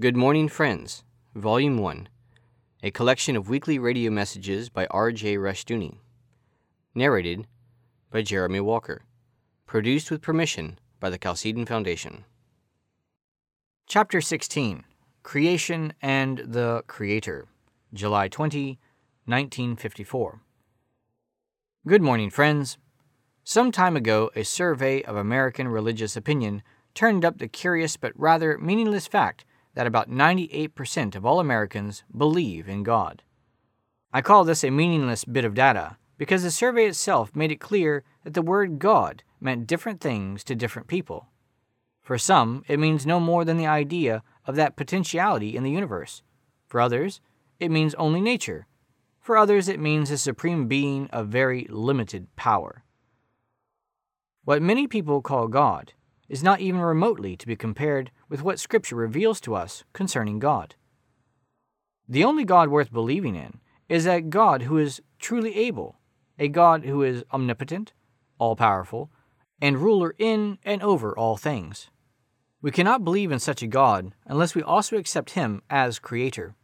Good Morning Friends, Volume 1, a collection of weekly radio messages by R.J. Rushdoony. Narrated by Jeremy Walker. Produced with permission by the Chalcedon Foundation. Chapter 16 Creation and the Creator, July 20, 1954. Good morning, friends. Some time ago, a survey of American religious opinion turned up the curious but rather meaningless fact that about 98% of all Americans believe in God. I call this a meaningless bit of data because the survey itself made it clear that the word God meant different things to different people. For some, it means no more than the idea of that potentiality in the universe. For others, it means only nature. For others, it means a supreme being of very limited power. What many people call God is not even remotely to be compared with what Scripture reveals to us concerning God. The only God worth believing in is a God who is truly able, a God who is omnipotent, all powerful, and ruler in and over all things. We cannot believe in such a God unless we also accept Him as Creator.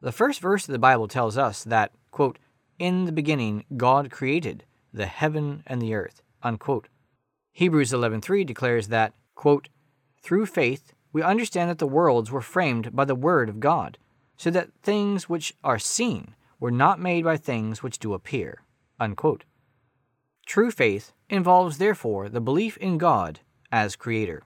The first verse of the Bible tells us that, quote, In the beginning God created the heaven and the earth. Unquote. Hebrews 11:3 declares that, quote, "Through faith we understand that the worlds were framed by the word of God, so that things which are seen were not made by things which do appear." Unquote. True faith involves therefore the belief in God as creator.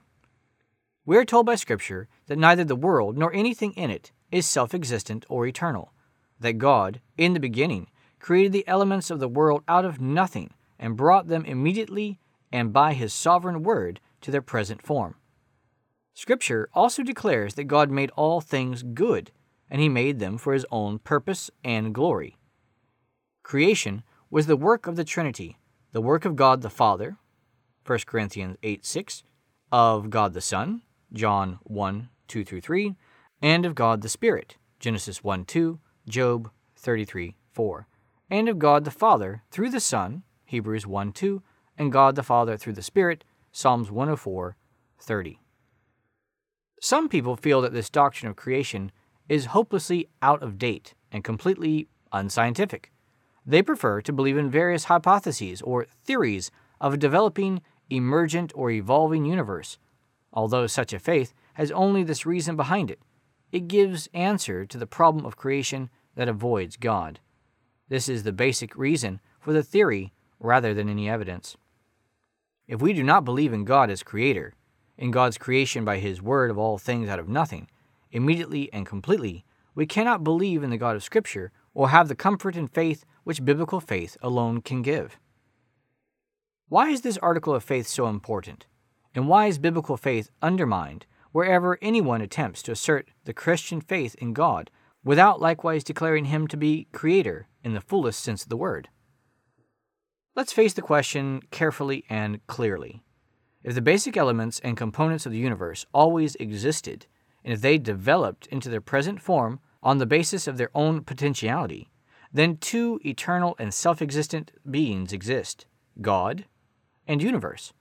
We are told by Scripture that neither the world nor anything in it is self existent or eternal, that God, in the beginning, created the elements of the world out of nothing and brought them immediately and by his sovereign word to their present form. Scripture also declares that God made all things good, and he made them for his own purpose and glory. Creation was the work of the Trinity, the work of God the Father, 1 Corinthians 8 6, of God the Son, John 1 2 through 3, and of God the Spirit, Genesis 1 2, Job 33 4, and of God the Father through the Son, Hebrews 1 2, and God the Father through the Spirit, Psalms 104 30. Some people feel that this doctrine of creation is hopelessly out of date and completely unscientific. They prefer to believe in various hypotheses or theories of a developing, emergent, or evolving universe. Although such a faith has only this reason behind it, it gives answer to the problem of creation that avoids God. This is the basic reason for the theory rather than any evidence. If we do not believe in God as Creator, in God's creation by His Word of all things out of nothing, immediately and completely, we cannot believe in the God of Scripture or have the comfort and faith which biblical faith alone can give. Why is this article of faith so important? And why is biblical faith undermined wherever anyone attempts to assert the Christian faith in God without likewise declaring Him to be Creator in the fullest sense of the word? Let's face the question carefully and clearly. If the basic elements and components of the universe always existed, and if they developed into their present form on the basis of their own potentiality, then two eternal and self existent beings exist God and universe.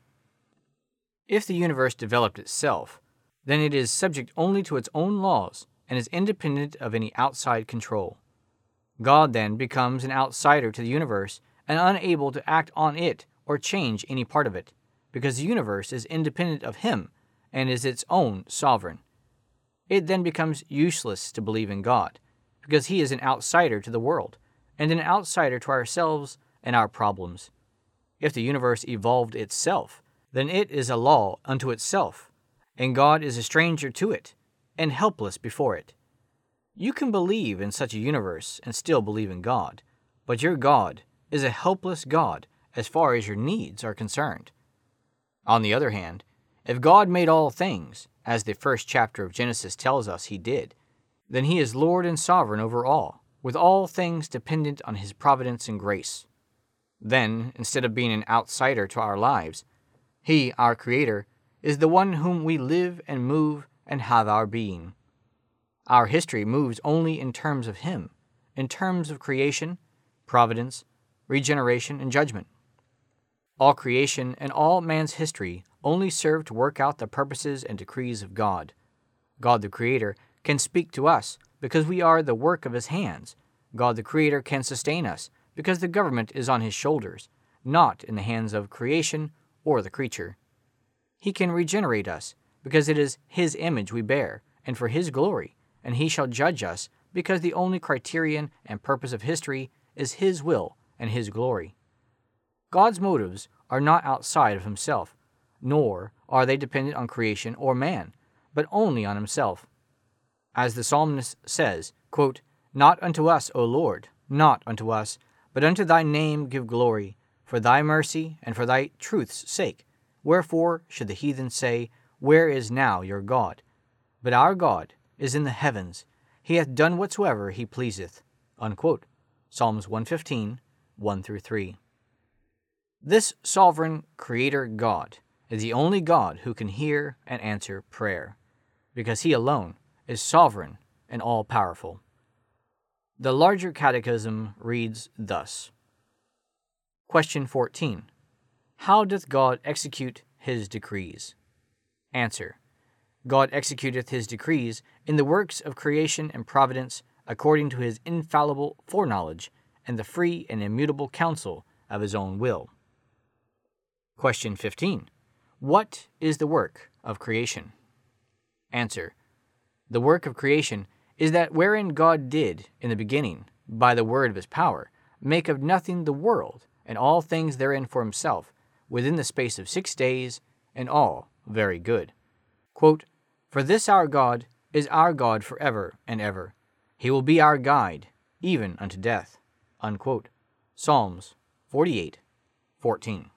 If the universe developed itself, then it is subject only to its own laws and is independent of any outside control. God then becomes an outsider to the universe and unable to act on it or change any part of it, because the universe is independent of him and is its own sovereign. It then becomes useless to believe in God, because he is an outsider to the world, and an outsider to ourselves and our problems. If the universe evolved itself, then it is a law unto itself, and God is a stranger to it, and helpless before it. You can believe in such a universe and still believe in God, but your God is a helpless God as far as your needs are concerned. On the other hand, if God made all things, as the first chapter of Genesis tells us he did, then he is Lord and sovereign over all, with all things dependent on his providence and grace. Then, instead of being an outsider to our lives, he, our Creator, is the one whom we live and move and have our being. Our history moves only in terms of him, in terms of creation, providence, regeneration, and judgment. All creation and all man's history only serve to work out the purposes and decrees of God. God the Creator can speak to us because we are the work of His hands. God the Creator can sustain us because the government is on His shoulders, not in the hands of creation or the creature. He can regenerate us because it is His image we bear, and for His glory, and He shall judge us because the only criterion and purpose of history is His will and His glory. God's motives are not outside of Himself, nor are they dependent on creation or man, but only on Himself. As the psalmist says, quote, Not unto us, O Lord, not unto us, but unto thy name give glory, for thy mercy and for thy truth's sake. Wherefore should the heathen say, Where is now your God? But our God is in the heavens. He hath done whatsoever he pleaseth. Unquote. Psalms 115, 1 through 3. This sovereign Creator God is the only God who can hear and answer prayer, because He alone is sovereign and all powerful. The larger catechism reads thus Question 14 How doth God execute his decrees? Answer God executeth his decrees in the works of creation and providence according to his infallible foreknowledge and the free and immutable counsel of his own will. Question 15. What is the work of creation? Answer. The work of creation is that wherein God did, in the beginning, by the word of his power, make of nothing the world, and all things therein for himself, within the space of six days, and all very good. Quote, For this our God is our God for ever and ever. He will be our guide, even unto death. Unquote. Psalms 48, 14.